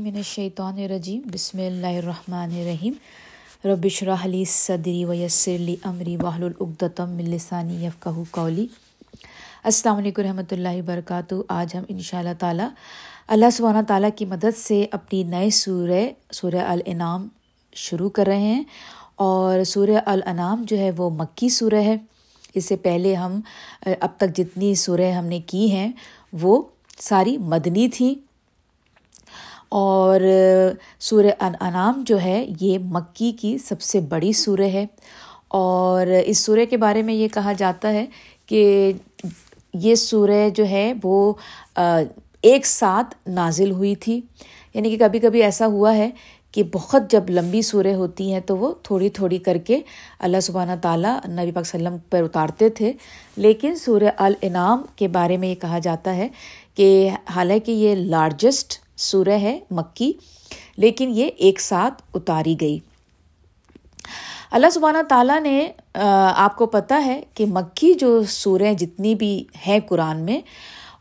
من الشیطان الرجیم، بسم اللہ الرحمن الرحیم. ربش رحلی صدری ویسرلی عمری واہل العقدم السانی یفقہ کولی السلام علیکم رحمۃ اللہ وبرکاتہ. آج ہم ان شاء اللہ تعالیٰ اللہ سبحانہ تعالیٰ کی مدد سے اپنی نئے سورہ سورہ الانعام شروع کر رہے ہیں اور سورہ الانعام جو ہے وہ مکی سورہ ہے۔ اس سے پہلے ہم، اب تک جتنی سورہ ہم نے کی ہیں وہ ساری مدنی تھیں۔ اور سورہ انعام جو ہے یہ مکی کی سب سے بڑی سورہ ہے۔ اور اس سورہ کے بارے میں یہ کہا جاتا ہے کہ یہ سورہ جو ہے وہ ایک ساتھ نازل ہوئی تھی۔ یعنی کہ کبھی کبھی ایسا ہوا ہے کہ بہت جب لمبی سورہ ہوتی ہیں تو وہ تھوڑی تھوڑی کر کے اللہ سبحانہ تعالیٰ نبی پاک وسلم پر اتارتے تھے۔ لیکن سورہ الانعام کے بارے میں یہ کہا جاتا ہے کہ حالانکہ یہ لارجسٹ سورہ ہے مکی، لیکن یہ ایک ساتھ اتاری گئی۔ اللہ سبحانہ تعالیٰ نے آپ کو پتہ ہے کہ مکی جو سورہ جتنی بھی ہیں قرآن میں،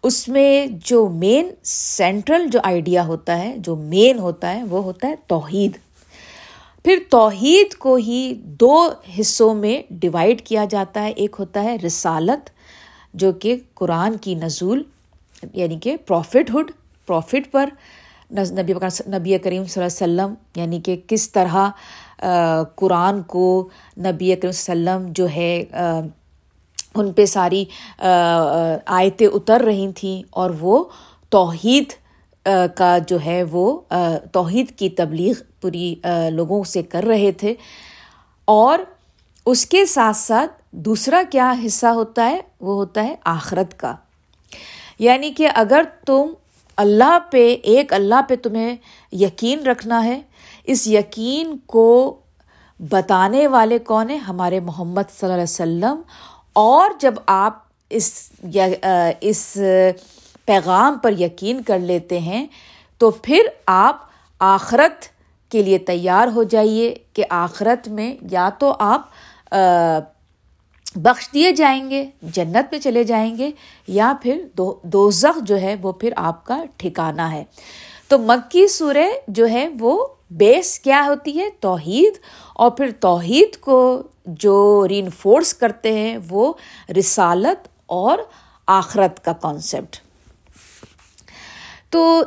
اس میں جو مین سینٹرل جو آئیڈیا ہوتا ہے، جو مین ہوتا ہے، وہ ہوتا ہے توحید۔ پھر توحید کو ہی دو حصوں میں ڈیوائڈ کیا جاتا ہے۔ ایک ہوتا ہے رسالت، جو کہ قرآن کی نزول یعنی کہ پروفٹ ہڈ پروفٹ پر نبی نبی کریم صلی اللہ علیہ وسلم یعنی کہ کس طرح قرآن کو نبی کریم صلی اللہ علیہ وسلم جو ہے ان پہ ساری آیتیں اتر رہی تھیں اور وہ توحید کا جو ہے وہ توحید کی تبلیغ پوری لوگوں سے کر رہے تھے۔ اور اس کے ساتھ ساتھ دوسرا کیا حصہ ہوتا ہے؟ وہ ہوتا ہے آخرت کا۔ یعنی کہ اگر تم اللہ پہ، ایک اللہ پہ تمہیں یقین رکھنا ہے۔ اس یقین کو بتانے والے کون ہیں؟ ہمارے محمد صلی اللہ علیہ وسلم۔ اور جب آپ اس اس پیغام پر یقین کر لیتے ہیں، تو پھر آپ آخرت کے لیے تیار ہو جائیے کہ آخرت میں یا تو آپ بخش دیے جائیں گے، جنت میں چلے جائیں گے، یا پھر دو، دوزخ جو ہے وہ پھر آپ کا ٹھکانا ہے۔ تو مکی سورہ جو ہے وہ بیس کیا ہوتی ہے؟ توحید۔ اور پھر توحید کو جو ری انفورس کرتے ہیں وہ رسالت اور آخرت کا کانسیپٹ تو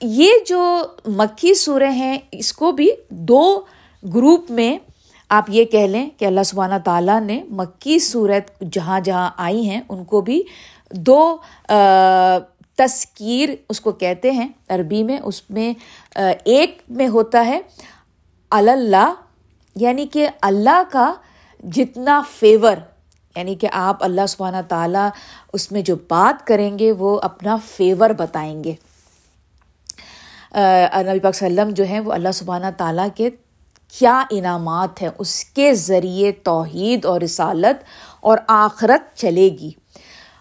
یہ جو مکی سورہ ہیں، اس کو بھی دو گروپ میں آپ یہ کہہ لیں کہ اللہ سبحانہ تعالیٰ نے مکی صورت جہاں جہاں آئی ہیں، ان کو بھی دو تذکیر اس کو کہتے ہیں۔ عربی میں اس میں ایک میں ہوتا ہے اللہ یعنی کہ اللہ کا جتنا فیور یعنی کہ آپ اللہ سبحانہ تعالیٰ اس میں جو بات کریں گے، وہ اپنا فیور بتائیں گے۔ نبی پاک وسلم جو ہیں، وہ اللہ سبحانہ تعالیٰ کے کیا انعامات ہیں؟ اس کے ذریعے توحید اور رسالت اور آخرت چلے گی۔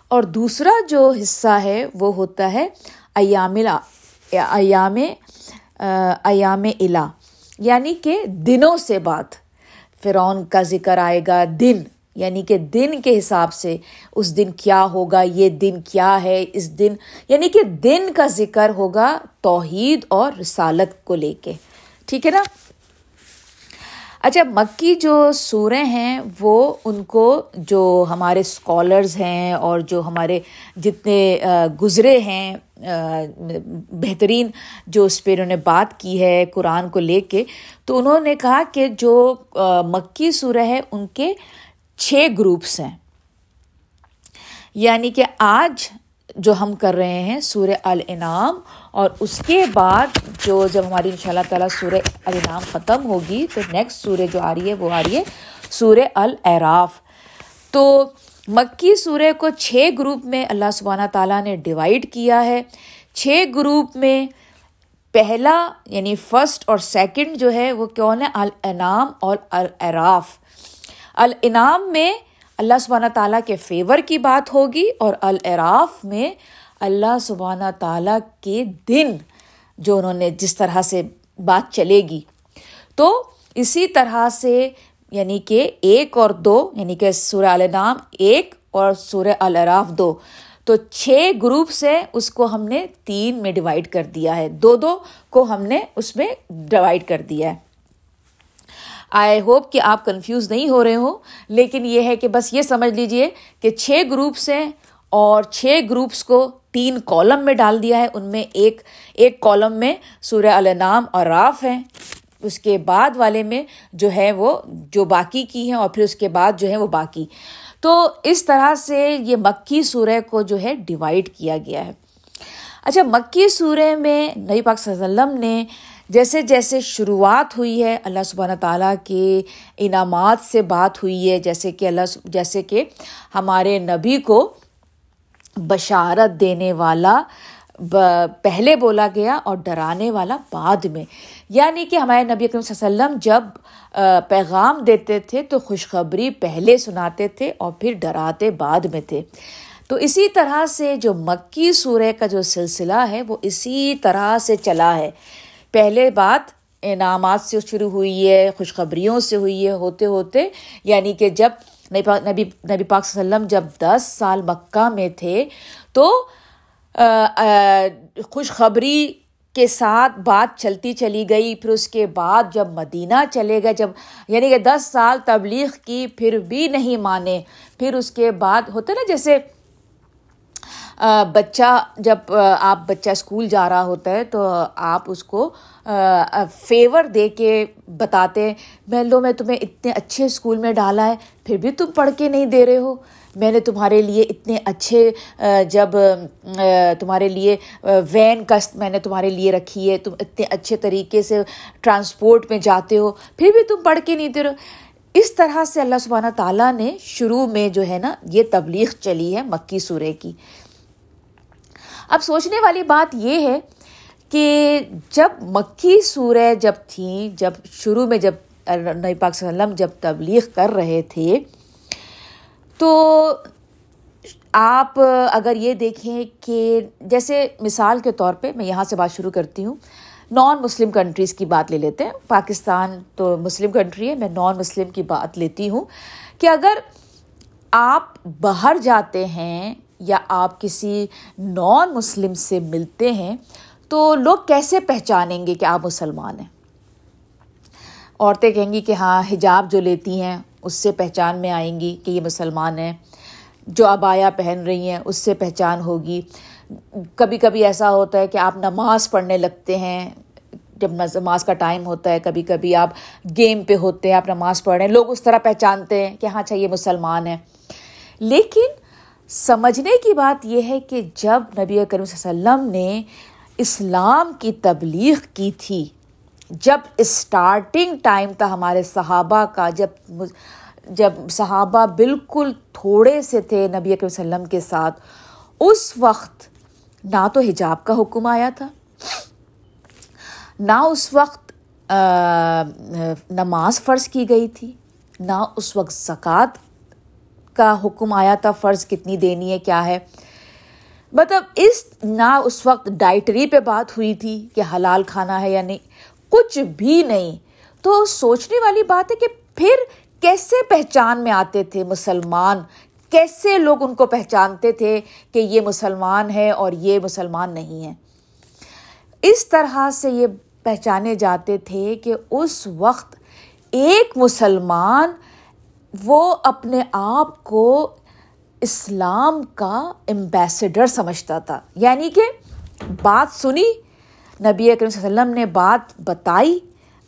اور دوسرا جو حصہ ہے وہ ہوتا ہے ایام ایام ایام الا یعنی کہ دنوں سے بات فرعون کا ذکر آئے گا دن یعنی کہ دن کے حساب سے اس دن کیا ہوگا، یہ دن کیا ہے، اس دن یعنی کہ دن کا ذکر ہوگا توحید اور رسالت کو لے کے۔ ٹھیک ہے نا؟ اچھا مکی جو سوریں ہیں، وہ ان کو جو ہمارے اسکالرز ہیں اور جو ہمارے جتنے گزرے ہیں بہترین جو اس پہ انہوں نے بات کی ہے، قرآن کو لے کے، تو انہوں نے کہا کہ جو مکی سورہ ہے، ان کے چھ گروپس ہیں۔ یعنی کہ آج جو ہم کر رہے ہیں سورہ الانعام اور اس کے بعد جو جب ہماری ان شاء اللہ تعالیٰ سورہ الانعام ختم ہوگی، تو نیکسٹ سورہ جو آ رہی ہے وہ آ رہی ہے سورہ العراف تو مکی سورہ کو چھ گروپ میں اللہ سبحانہ تعالیٰ نے ڈیوائڈ کیا ہے۔ چھ گروپ میں پہلا یعنی فرسٹ اور سیکنڈ جو ہے، وہ کون ہے؟ الانعام اور العراف الانعام میں اللہ سبحانہ تعالیٰ کے فیور کی بات ہوگی اور العراف میں اللہ سبحانہ تعالیٰ کے دن جو انہوں نے جس طرح سے بات چلے گی۔ تو اسی طرح سے یعنی کہ ایک اور دو یعنی کہ سورہ النام ایک اور سورہ العراف دو۔ تو چھ گروپس ہیں اس کو ہم نے تین میں ڈیوائڈ کر دیا ہے۔ دو دو کو ہم نے اس میں ڈیوائڈ کر دیا ہے۔ آئی ہوپ کہ آپ کنفیوز نہیں ہو رہے ہو، لیکن یہ ہے کہ بس یہ سمجھ لیجیے کہ چھ گروپس ہیں اور چھ گروپس کو تین کالم میں ڈال دیا ہے۔ ان میں ایک ایک کالم میں سورہ النام اور راف ہیں۔ اس کے بعد والے میں جو ہے وہ، جو باقی کی ہیں اور پھر اس کے بعد جو ہے وہ باقی۔ تو اس طرح سے یہ مکی سورہ کو جو ہے ڈیوائڈ کیا گیا ہے۔ اچھا مکی سورہ میں نبی پاک صلی اللہ علیہ وسلم نے جیسے جیسے شروعات ہوئی ہے، اللہ سبحانہ تعالیٰ کے انعامات سے بات ہوئی ہے، جیسے کہ اللہ جیسے کہ ہمارے نبی کو بشارت دینے والا پہلے بولا گیا اور ڈرانے والا بعد میں۔ یعنی کہ ہمارے نبی اکرم صلی اللہ علیہ وسلم جب پیغام دیتے تھے تو خوشخبری پہلے سناتے تھے اور پھر ڈراتے بعد میں تھے۔ تو اسی طرح سے جو مکی سورہ کا جو سلسلہ ہے، وہ اسی طرح سے چلا ہے۔ پہلے بات انعامات سے شروع ہوئی ہے، خوشخبریوں سے ہوئی ہے، ہوتے ہوتے یعنی کہ جب نبی پاک نبی نبی پاک صلی اللہ علیہ وسلم جب دس سال مکہ میں تھے، تو خوشخبری کے ساتھ بات چلتی چلی گئی۔ پھر اس کے بعد جب مدینہ چلے گئے، جب یعنی کہ دس سال تبلیغ کی، پھر بھی نہیں مانے۔ پھر اس کے بعد ہوتے نا، جیسے بچہ جب آپ بچہ اسکول جا رہا ہوتا ہے تو آپ اس کو فیور دے کے بتاتے میں لو، میں تمہیں اتنے اچھے اسکول میں ڈالا ہے، پھر بھی تم پڑھ کے نہیں دے رہے ہو۔ میں نے تمہارے لیے اتنے اچھے جب تمہارے لیے وین کست میں نے تمہارے لیے رکھی ہے، تم اتنے اچھے طریقے سے ٹرانسپورٹ میں جاتے ہو، پھر بھی تم پڑھ کے نہیں دے رہے ہو۔ اس طرح سے اللہ سبحانہ تعالیٰ نے شروع میں جو ہے نا، یہ تبلیغ چلی ہے مکی سورے کی۔ اب سوچنے والی بات یہ ہے کہ جب مکی سورہ جب تھیں جب شروع میں جب نئی پاک صلی اللہ علیہ وسلم جب تبلیغ کر رہے تھے، تو آپ اگر یہ دیکھیں کہ جیسے مثال کے طور پہ میں یہاں سے بات شروع کرتی ہوں، نان مسلم کنٹریز کی بات لے لیتے ہیں۔ پاکستان تو مسلم کنٹری ہے، میں نان مسلم کی بات لیتی ہوں کہ اگر آپ باہر جاتے ہیں یا آپ کسی نان مسلم سے ملتے ہیں، تو لوگ کیسے پہچانیں گے کہ آپ مسلمان ہیں؟ عورتیں کہیں گی کہ ہاں حجاب جو لیتی ہیں، اس سے پہچان میں آئیں گی کہ یہ مسلمان ہیں۔ جو ابایا پہن رہی ہیں، اس سے پہچان ہوگی۔ کبھی کبھی ایسا ہوتا ہے کہ آپ نماز پڑھنے لگتے ہیں، جب نماز کا ٹائم ہوتا ہے، کبھی کبھی آپ گیم پہ ہوتے ہیں، آپ نماز پڑھ رہے ہیں، لوگ اس طرح پہچانتے ہیں کہ ہاں اچھا یہ مسلمان ہیں۔ لیکن سمجھنے کی بات یہ ہے کہ جب نبی کریم صلی اللہ علیہ وسلم نے اسلام کی تبلیغ کی تھی، جب اسٹارٹنگ ٹائم تھا ہمارے صحابہ کا، جب جب صحابہ بالکل تھوڑے سے تھے نبی کریم صلی اللہ علیہ وسلم کے ساتھ، اس وقت نہ تو حجاب کا حکم آیا تھا، نہ اس وقت نماز فرض کی گئی تھی، نہ اس وقت زکوٰۃ کا حکم آیا تھا، فرض کتنی دینی ہے، کیا ہے؟ مطلب اس نہ اس وقت ڈائٹری پہ بات ہوئی تھی کہ حلال کھانا ہے یا نہیں، کچھ بھی نہیں۔ تو سوچنے والی بات ہے کہ پھر کیسے پہچان میں آتے تھے مسلمان؟ کیسے لوگ ان کو پہچانتے تھے کہ یہ مسلمان ہے اور یہ مسلمان نہیں ہے؟ اس طرح سے یہ پہچانے جاتے تھے کہ اس وقت ایک مسلمان وہ اپنے آپ کو اسلام کا امبیسڈر سمجھتا تھا۔ یعنی کہ بات سنی، نبی اکرم صلی اللہ علیہ وسلم نے بات بتائی،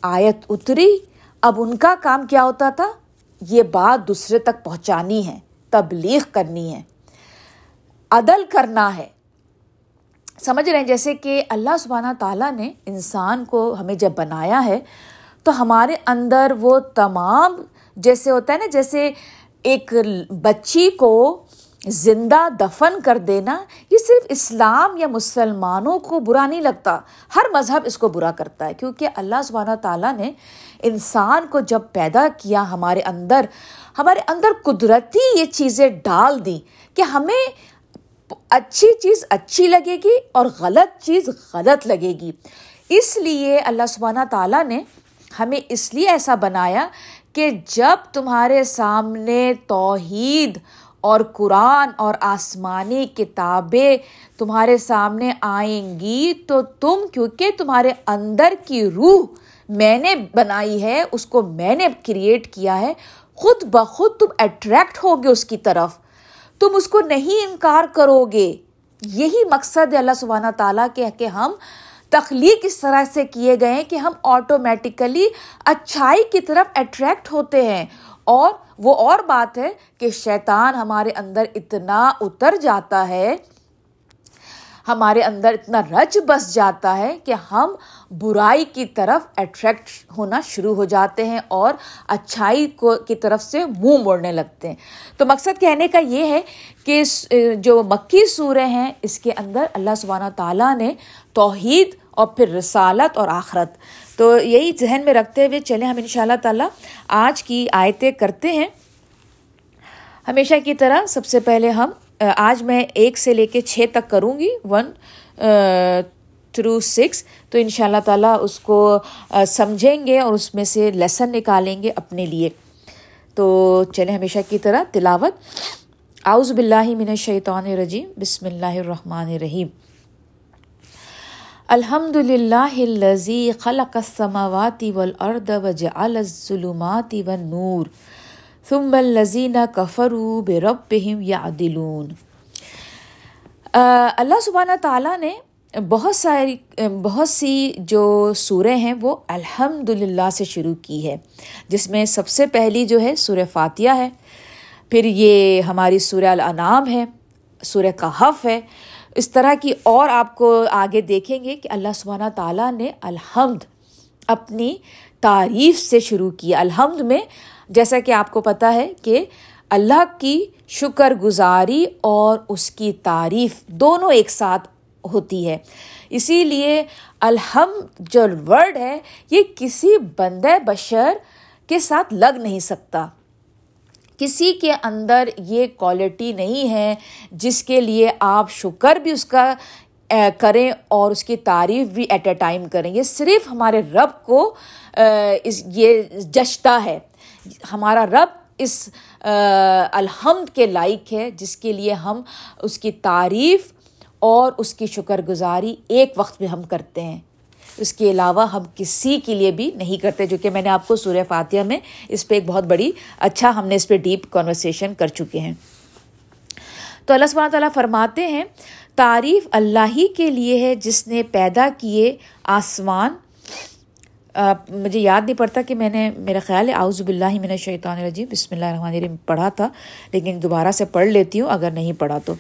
آیت اتری، اب ان کا کام کیا ہوتا تھا؟ یہ بات دوسرے تک پہنچانی ہے، تبلیغ کرنی ہے، عدل کرنا ہے۔ سمجھ رہے ہیں؟ جیسے کہ اللہ سبحانہ تعالیٰ نے انسان کو ہمیں جب بنایا ہے تو ہمارے اندر وہ تمام جیسے ہوتا ہے نا، جیسے ایک بچی کو زندہ دفن کر دینا، یہ صرف اسلام یا مسلمانوں کو برا نہیں لگتا، ہر مذہب اس کو برا کرتا ہے۔ کیونکہ اللہ سبحانہ تعالیٰ نے انسان کو جب پیدا کیا ہمارے اندر ہمارے اندر قدرتی یہ چیزیں ڈال دیں کہ ہمیں اچھی چیز اچھی لگے گی اور غلط چیز غلط لگے گی۔ اس لیے اللہ سبحانہ تعالیٰ نے ہمیں اس لیے ایسا بنایا کہ جب تمہارے سامنے توحید اور قرآن اور آسمانی کتابیں تمہارے سامنے آئیں گی، تو تم، کیونکہ تمہارے اندر کی روح میں نے بنائی ہے، اس کو میں نے کریٹ کیا ہے، خود بخود تم اٹریکٹ ہوگے اس کی طرف۔ تم اس کو نہیں انکار کرو گے یہی مقصد ہے اللہ سبحانہ تعالیٰ کے کہ ہم تخلیق اس طرح سے کیے گئے ہیں کہ ہم آٹومیٹیکلی اچھائی کی طرف اٹریکٹ ہوتے ہیں۔ اور وہ اور بات ہے کہ شیطان ہمارے اندر اتنا اتر جاتا ہے، ہمارے اندر اتنا رچ بس جاتا ہے کہ ہم برائی کی طرف اٹریکٹ ہونا شروع ہو جاتے ہیں اور اچھائی کو کی طرف سے منہ موڑنے لگتے ہیں۔ تو مقصد کہنے کا یہ ہے کہ جو مکی سورہ ہیں، اس کے اندر اللہ سبحانہ تعالیٰ نے توحید اور پھر رسالت اور آخرت۔ تو یہی ذہن میں رکھتے ہوئے چلیں ہم ان شاء اللہ تعالیٰ آج کی آیتیں کرتے ہیں۔ ہمیشہ کی طرح سب سے پہلے ہم آج میں ایک سے لے کے چھ تک کروں گی۔ ون تھرو سکس تو ان شاء اللہ تعالیٰ اس کو سمجھیں گے اور اس میں سے لیسن نکالیں گے اپنے لیے۔ تو چلیں ہمیشہ کی طرح تلاوت۔ آؤز بلّہ من الشیطان الرجیم، بسم اللہ الرحمن الرحیم۔ الحمد للہ الزی خلق السماوات والارض وجعل الظلمات والنور ثم الذین کفروا بربهم یعدلون۔ اللہ سبحانہ تعالیٰ نے بہت ساری، بہت سی جو سوریں ہیں وہ الحمد للہ سے شروع کی ہے، جس میں سب سے پہلی جو ہے سورہ فاتحہ ہے، پھر یہ ہماری سورہ الانام ہے، سورہ کہف ہے اس طرح کی اور آپ کو آگے دیکھیں گے کہ اللہ سبحانہ تعالیٰ نے الحمد اپنی تعریف سے شروع کی الحمد میں جیسا کہ آپ کو پتہ ہے کہ اللہ کی شکر گزاری اور اس کی تعریف دونوں ایک ساتھ ہوتی ہے۔ اسی لیے الحمد جو ورڈ ہے، یہ کسی بندہ بشر کے ساتھ لگ نہیں سکتا۔ کسی کے اندر یہ کوالٹی نہیں ہے، جس کے لیے آپ شکر بھی اس کا کریں اور اس کی تعریف بھی ایٹ اے ٹائم کریں۔ یہ صرف ہمارے رب کو یہ جچتا ہے۔ ہمارا رب اس الحمد کے لائق ہے، جس کے لیے ہم اس کی تعریف اور اس کی شکر گزاری ایک وقت میں ہم کرتے ہیں۔ اس کے علاوہ ہم کسی کے لیے بھی نہیں کرتے، جو کہ میں نے آپ کو سورہ فاتحہ میں اس پہ ایک بہت بڑی اچھا ہم نے اس پہ ڈیپ کانورسیشن کر چکے ہیں۔ تو اللہ سبحانہ تعالیٰ فرماتے ہیں، تعریف اللہ ہی کے لیے ہے جس نے پیدا کیے آسمان۔ مجھے یاد نہیں پڑتا کہ میں نے، میرا خیال ہے آؤز بلّہ من شیطان الرجیم۔ بسم اللہ الرحمن الرحیم، پڑھا تھا، لیکن دوبارہ سے پڑھ لیتی ہوں، اگر نہیں پڑھا تو۔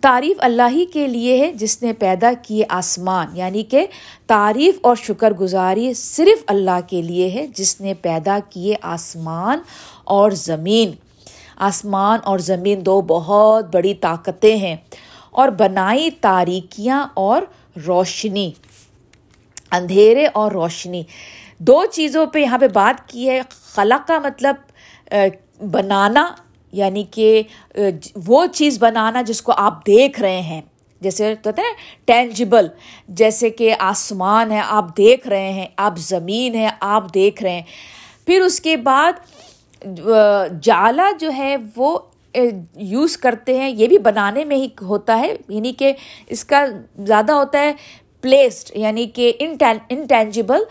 تعریف اللہ ہی کے لیے ہے جس نے پیدا کیے آسمان یعنی کہ تعریف اور شکر گزاری صرف اللہ کے لیے ہے جس نے پیدا کیے آسمان اور زمین۔ آسمان اور زمین دو بہت بڑی طاقتیں ہیں اور بنائی تاریکیاں اور روشنی، اندھیرے اور روشنی۔ دو چیزوں پہ یہاں پہ بات کی ہے خلا کا مطلب بنانا یعنی کہ وہ چیز بنانا جس کو آپ دیکھ رہے ہیں۔ جیسے تو ہے ٹینجبل جیسے کہ آسمان ہے، آپ دیکھ رہے ہیں، آپ زمین ہے، آپ دیکھ رہے ہیں۔ پھر اس کے بعد جالا جو ہے وہ یوز کرتے ہیں۔ یہ بھی بنانے میں ہی ہوتا ہے۔ یعنی کہ اس کا زیادہ ہوتا ہے پلیسڈ یعنی کہ انٹینجیبل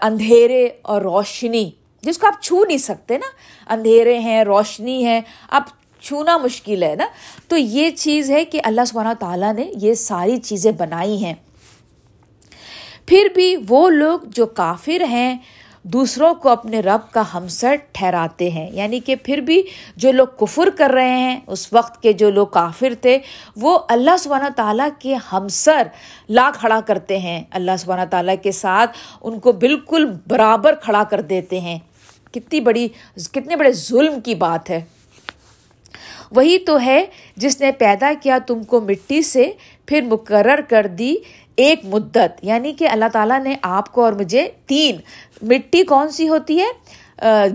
اندھیرے اور روشنی۔ جس کو آپ چھو نہیں سکتے نا، اندھیرے ہیں، روشنی ہے آپ چھونا مشکل ہے نا۔ تو یہ چیز ہے کہ اللہ سبحانہ تعالیٰ نے یہ ساری چیزیں بنائی ہیں۔ پھر بھی وہ لوگ جو کافر ہیں، دوسروں کو اپنے رب کا ہمسر ٹھہراتے ہیں۔ یعنی کہ پھر بھی جو لوگ کفر کر رہے ہیں، اس وقت کے جو لوگ کافر تھے، وہ اللہ سبحانہ تعالیٰ کے ہمسر لا کھڑا کرتے ہیں۔ اللہ سبحانہ تعالیٰ کے ساتھ ان کو بالکل برابر کھڑا کر دیتے ہیں۔ کتنی بڑی کتنے بڑے ظلم کی بات ہے۔ وہی تو ہے جس نے پیدا کیا تم کو مٹی سے، پھر مقرر کر دی ایک مدت۔ یعنی کہ اللہ تعالیٰ نے آپ کو اور مجھے تین۔ مٹی کون سی ہوتی ہے؟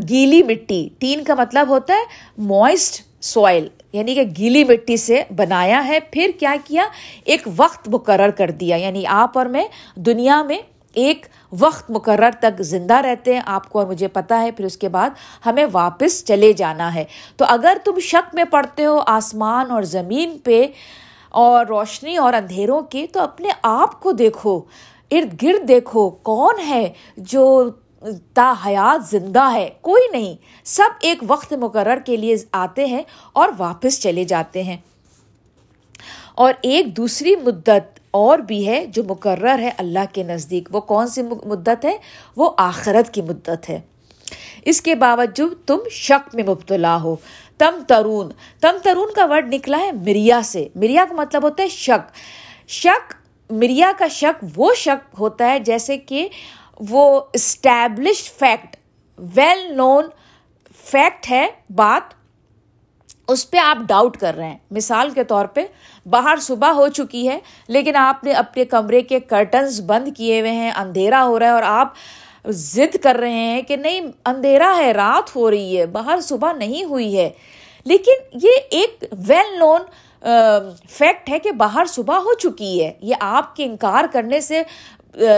گیلی مٹی۔ تین کا مطلب ہوتا ہے موئسٹ سوائل۔ یعنی کہ گیلی مٹی سے بنایا ہے، پھر کیا کیا؟ ایک وقت مقرر کر دیا۔ یعنی آپ اور میں دنیا میں ایک وقت مقرر تک زندہ رہتے ہیں، آپ کو اور مجھے پتہ ہے، پھر اس کے بعد ہمیں واپس چلے جانا ہے۔ تو اگر تم شک میں پڑھتے ہو آسمان اور زمین پہ اور روشنی اور اندھیروں کے، تو اپنے آپ کو دیکھو۔ ارد گرد دیکھو، کون ہے جو تا حیات زندہ ہے؟ کوئی نہیں۔ سب ایک وقت مقرر کے لیے آتے ہیں اور واپس چلے جاتے ہیں۔ اور ایک دوسری مدت اور بھی ہے جو مقرر ہے اللہ کے نزدیک۔ وہ کون سی مدت ہے؟ وہ آخرت کی مدت ہے۔ اس کے باوجود تم شک میں مبتلا ہو۔ تم ترون تم ترون کا ورڈ نکلا ہے مریا سے۔ مریا کا مطلب ہوتا ہے شک۔ شک مریا کا شک وہ شک ہوتا ہے جیسے کہ وہ establish fact well known fact ہے بات۔ اس پہ آپ ڈاؤٹ کر رہے ہیں۔ مثال کے طور پہ، باہر صبح ہو چکی ہے، لیکن آپ نے اپنے کمرے کے کرٹنز بند کیے ہوئے ہیں، اندھیرا ہو رہا ہے اور آپ ضد کر رہے ہیں کہ نہیں، اندھیرا ہے، رات ہو رہی ہے، باہر صبح نہیں ہوئی ہے۔ لیکن یہ ایک ویل نون فیکٹ ہے کہ باہر صبح ہو چکی ہے۔ یہ آپ کے انکار کرنے سے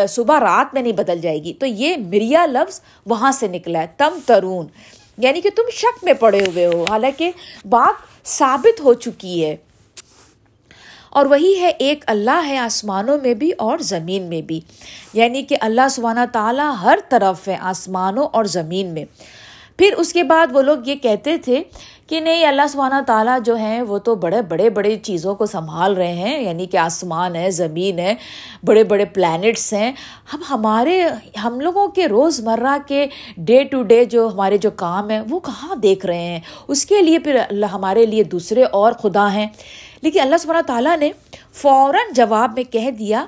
صبح رات میں نہیں بدل جائے گی۔ تو یہ مریا لفظ وہاں سے نکلا ہے۔ تم ترون۔ یعنی کہ تم شک میں پڑے ہوئے ہو، حالانکہ بات ثابت ہو چکی ہے۔ اور وہی ہے، ایک اللہ ہے آسمانوں میں بھی اور زمین میں بھی۔ یعنی کہ اللہ سبحانہ تعالیٰ ہر طرف ہے آسمانوں اور زمین میں۔ پھر اس کے بعد وہ لوگ یہ کہتے تھے کہ نہیں، اللہ سبحانہ تعالیٰ جو ہیں وہ تو بڑے بڑے بڑے چیزوں کو سنبھال رہے ہیں یعنی کہ آسمان ہے، زمین ہے، بڑے بڑے پلانٹس ہیں۔ ہم ہمارے، ہم لوگوں کے روز مرہ کے ڈے ٹو ڈے جو ہمارے جو کام ہیں، وہ کہاں دیکھ رہے ہیں؟ اس کے لیے پھر اللہ ہمارے لیے دوسرے اور خدا ہیں۔ لیکن اللہ سبحانہ تعالیٰ نے فوراً جواب میں کہہ دیا،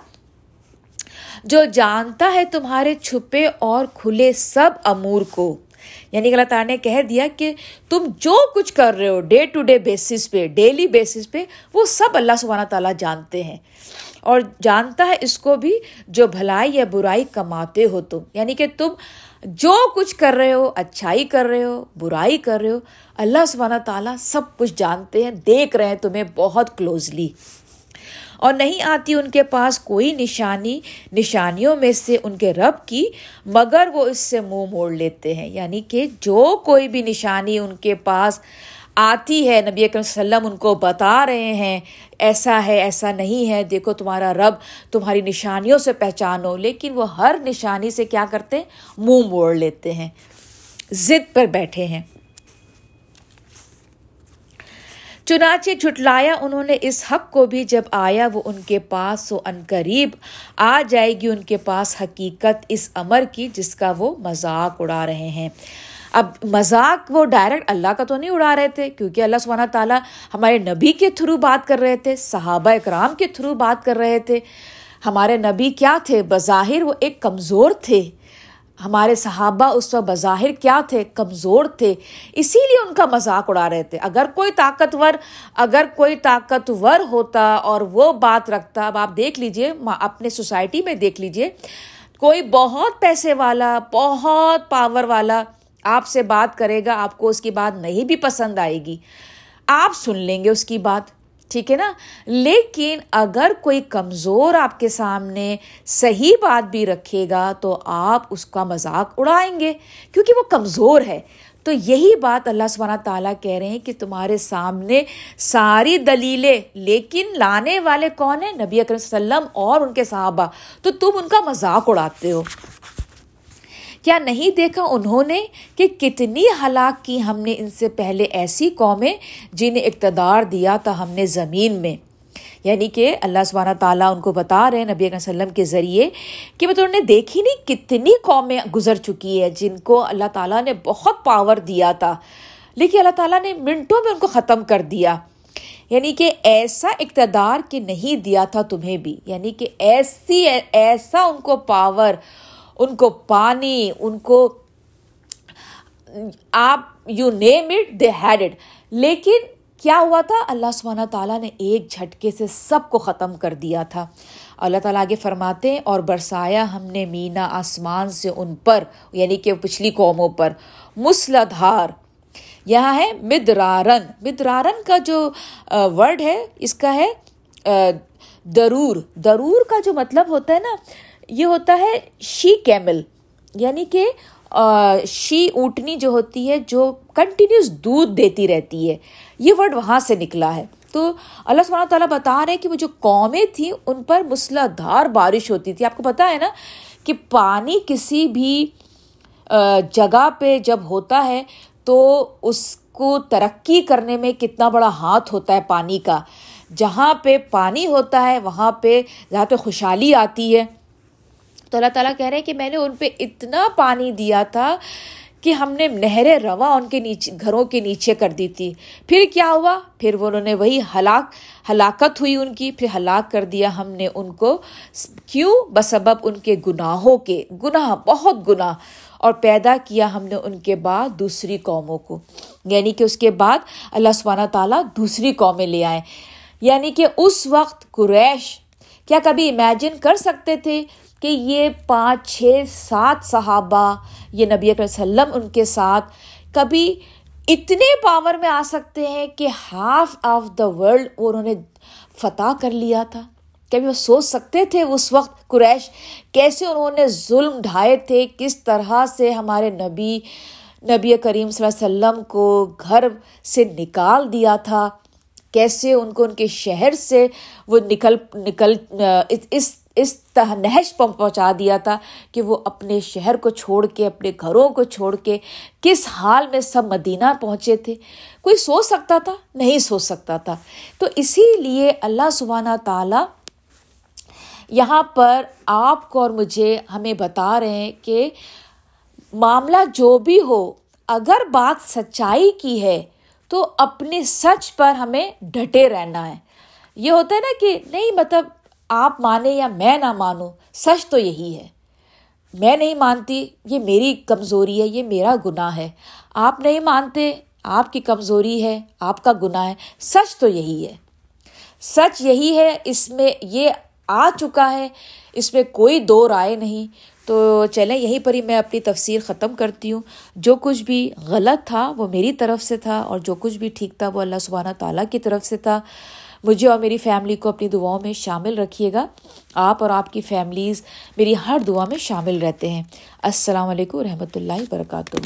جو جانتا ہے تمہارے چھپے اور کھلے سب امور کو یعنی کہ اللہ تعالیٰ نے کہہ دیا کہ تم جو کچھ کر رہے ہو ڈے ٹو ڈے بیسس پہ ڈیلی بیسس پہ، وہ سب اللہ سبحانہ تعالیٰ جانتے ہیں۔ اور جانتا ہے اس کو بھی جو بھلائی یا برائی کماتے ہو تم۔ یعنی کہ تم جو کچھ کر رہے ہو، اچھائی کر رہے ہو، برائی کر رہے ہو، اللہ سبحانہ تعالیٰ سب کچھ جانتے ہیں، دیکھ رہے ہیں تمہیں بہت کلوزلی اور نہیں آتی ان کے پاس کوئی نشانی، نشانیوں میں سے ان کے رب کی، مگر وہ اس سے منہ موڑ لیتے ہیں۔ یعنی کہ جو کوئی بھی نشانی ان کے پاس آتی ہے، نبی اکرم صلی اللہ علیہ وسلم ان کو بتا رہے ہیں، ایسا ہے، ایسا نہیں ہے، دیکھو تمہارا رب تمہاری نشانیوں سے پہچانو لیکن وہ ہر نشانی سے کیا کرتے ہیں؟ منہ موڑ لیتے ہیں، ضد پر بیٹھے ہیں۔ چنانچہ جھٹلایا انہوں نے اس حق کو بھی جب آیا وہ ان کے پاس سو ان قریب آ جائے گی، ان کے پاس حقیقت اس امر کی جس کا وہ مذاق اڑا رہے ہیں۔ اب مذاق وہ ڈائریکٹ اللہ کا تو نہیں اڑا رہے تھے، کیونکہ اللہ سبحانہ تعالیٰ ہمارے نبی کے تھرو بات کر رہے تھے، صحابہ اکرام کے تھرو بات کر رہے تھے۔ ہمارے نبی کیا تھے؟ بظاہر وہ ایک کمزور تھے۔ ہمارے صحابہ اس وقت بظاہر کیا تھے؟ کمزور تھے۔ اسی لیے ان کا مذاق اڑا رہے تھے۔ اگر کوئی طاقتور، اگر کوئی طاقتور ہوتا اور وہ بات رکھتا، اب آپ دیکھ لیجیے اپنے سوسائٹی میں دیکھ لیجیے کوئی بہت پیسے والا، بہت پاور والا آپ سے بات کرے گا، آپ کو اس کی بات نہیں بھی پسند آئے گی۔ آپ سن لیں گے اس کی بات۔ ٹھیک ہے نا؟ لیکن اگر کوئی کمزور آپ کے سامنے صحیح بات بھی رکھے گا تو آپ اس کا مذاق اڑائیں گے، کیونکہ وہ کمزور ہے۔ تو یہی بات اللہ سبحانہ تعالیٰ کہہ رہے ہیں کہ تمہارے سامنے ساری دلیلیں، لیکن لانے والے کون ہیں؟ نبی اکرم وسلم اور ان کے صحابہ۔ تو تم ان کا مذاق اڑاتے ہو۔ کیا نہیں دیکھا انہوں نے کہ کتنی ہلاک کی ہم نے ان سے پہلے ایسی قومیں جنہیں اقتدار دیا تھا ہم نے زمین میں۔ یعنی کہ اللہ سبحانہ تعالیٰ ان کو بتا رہے ہیں نبی علیہ وسلم کے ذریعے کہ مطلب انہوں نے دیکھی نہیں کتنی قومیں گزر چکی ہے جن کو اللہ تعالیٰ نے بہت پاور دیا تھا۔ لیکن اللہ تعالیٰ نے منٹوں میں ان کو ختم کر دیا۔ یعنی کہ ایسا اقتدار کہ نہیں دیا تھا تمہیں بھی۔ یعنی کہ ایسی ایسا ان کو پاور ان کو پانی، ان کو آپ you name it they had it لیکن کیا ہوا تھا؟ اللہ سبحانہ تعالیٰ نے ایک جھٹکے سے سب کو ختم کر دیا تھا۔ اللہ تعالیٰ آگے فرماتے ہیں، اور برسایا ہم نے مینا آسمان سے ان پر یعنی کہ پچھلی قوموں پر۔ مسلدھار یہاں ہے مدرارن۔ مدرارن کا جو ورڈ ہے، اس کا ہے درور۔ درور کا جو مطلب ہوتا ہے نا یہ ہوتا ہے شی کیمل یعنی کہ شی اونٹنی جو ہوتی ہے، جو کنٹینیوس دودھ دیتی رہتی ہے۔ یہ ورڈ وہاں سے نکلا ہے۔ تو اللہ سبحانہ تعالیٰ بتا رہے ہیں کہ وہ جو قومیں تھیں، ان پر مسلح دھار بارش ہوتی تھی۔ آپ کو پتہ ہے نا کہ پانی کسی بھی جگہ پہ جب ہوتا ہے، تو اس کو ترقی کرنے میں کتنا بڑا ہاتھ ہوتا ہے پانی کا۔ جہاں پہ پانی ہوتا ہے، وہاں پہ جہاں پہ خوشحالی آتی ہے۔ تو اللہ تعالیٰ کہہ رہے ہیں کہ میں نے ان پہ اتنا پانی دیا تھا کہ ہم نے نہر رواں ان کے نیچے، گھروں کے نیچے کر دی تھی۔ پھر کیا ہوا؟ پھر وہ انہوں نے وہی ہلاک، ہلاکت ہوئی ان کی، پھر ہلاک کر دیا ہم نے ان کو۔ کیوں؟ بسبب ان کے گناہوں کے۔ گناہ، بہت گناہ۔ اور پیدا کیا ہم نے ان کے بعد دوسری قوموں کو۔ یعنی کہ اس کے بعد اللہ سبحانہ تعالیٰ دوسری قومیں لے آئے۔ یعنی کہ اس وقت قریش کیا کبھی امیجن کر سکتے تھے؟ کہ یہ پانچ، چھ، سات صحابہ، یہ نبی علیہ وسلم ان کے ساتھ کبھی اتنے پاور میں آ سکتے ہیں کہ ہاف آف دا ورلڈ انہوں نے فتح کر لیا تھا۔ کبھی وہ سوچ سکتے تھے اس وقت قریش کیسے انہوں نے ظلم ڈھائے تھے، کس طرح سے ہمارے نبی نبی کریم صلی اللہ علیہ وسلم کو گھر سے نکال دیا تھا، کیسے ان کو ان کے شہر سے وہ نکل نکل، اس اس تہنہش پر پہنچا دیا تھا کہ وہ اپنے شہر کو چھوڑ کے، اپنے گھروں کو چھوڑ کے کس حال میں سب مدینہ پہنچے تھے۔ کوئی سوچ سکتا تھا؟ نہیں سوچ سکتا تھا۔ تو اسی لیے اللہ سبحانہ تعالیٰ یہاں پر آپ کو اور مجھے ہمیں بتا رہے ہیں کہ معاملہ جو بھی ہو، اگر بات سچائی کی ہے تو اپنے سچ پر ہمیں ڈٹے رہنا ہے۔ یہ ہوتا ہے نا کہ نہیں مطلب آپ مانیں یا میں نہ مانوں، سچ تو یہی ہے۔ میں نہیں مانتی، یہ میری کمزوری ہے، یہ میرا گناہ ہے۔ آپ نہیں مانتے، آپ کی کمزوری ہے، آپ کا گناہ ہے۔ سچ تو یہی ہے۔ سچ یہی ہے، اس میں یہ آ چکا ہے، اس میں کوئی دو رائے نہیں۔ تو چلیں، یہیں پر ہی میں اپنی تفسیر ختم کرتی ہوں۔ جو کچھ بھی غلط تھا، وہ میری طرف سے تھا، اور جو کچھ بھی ٹھیک تھا، وہ اللہ سبحانہ تعالیٰ کی طرف سے تھا۔ مجھے اور میری فیملی کو اپنی دعاؤں میں شامل رکھیے گا۔ آپ اور آپ کی فیملیز میری ہر دعا میں شامل رہتے ہیں۔ السلام علیکم و رحمۃ اللہ وبرکاتہ۔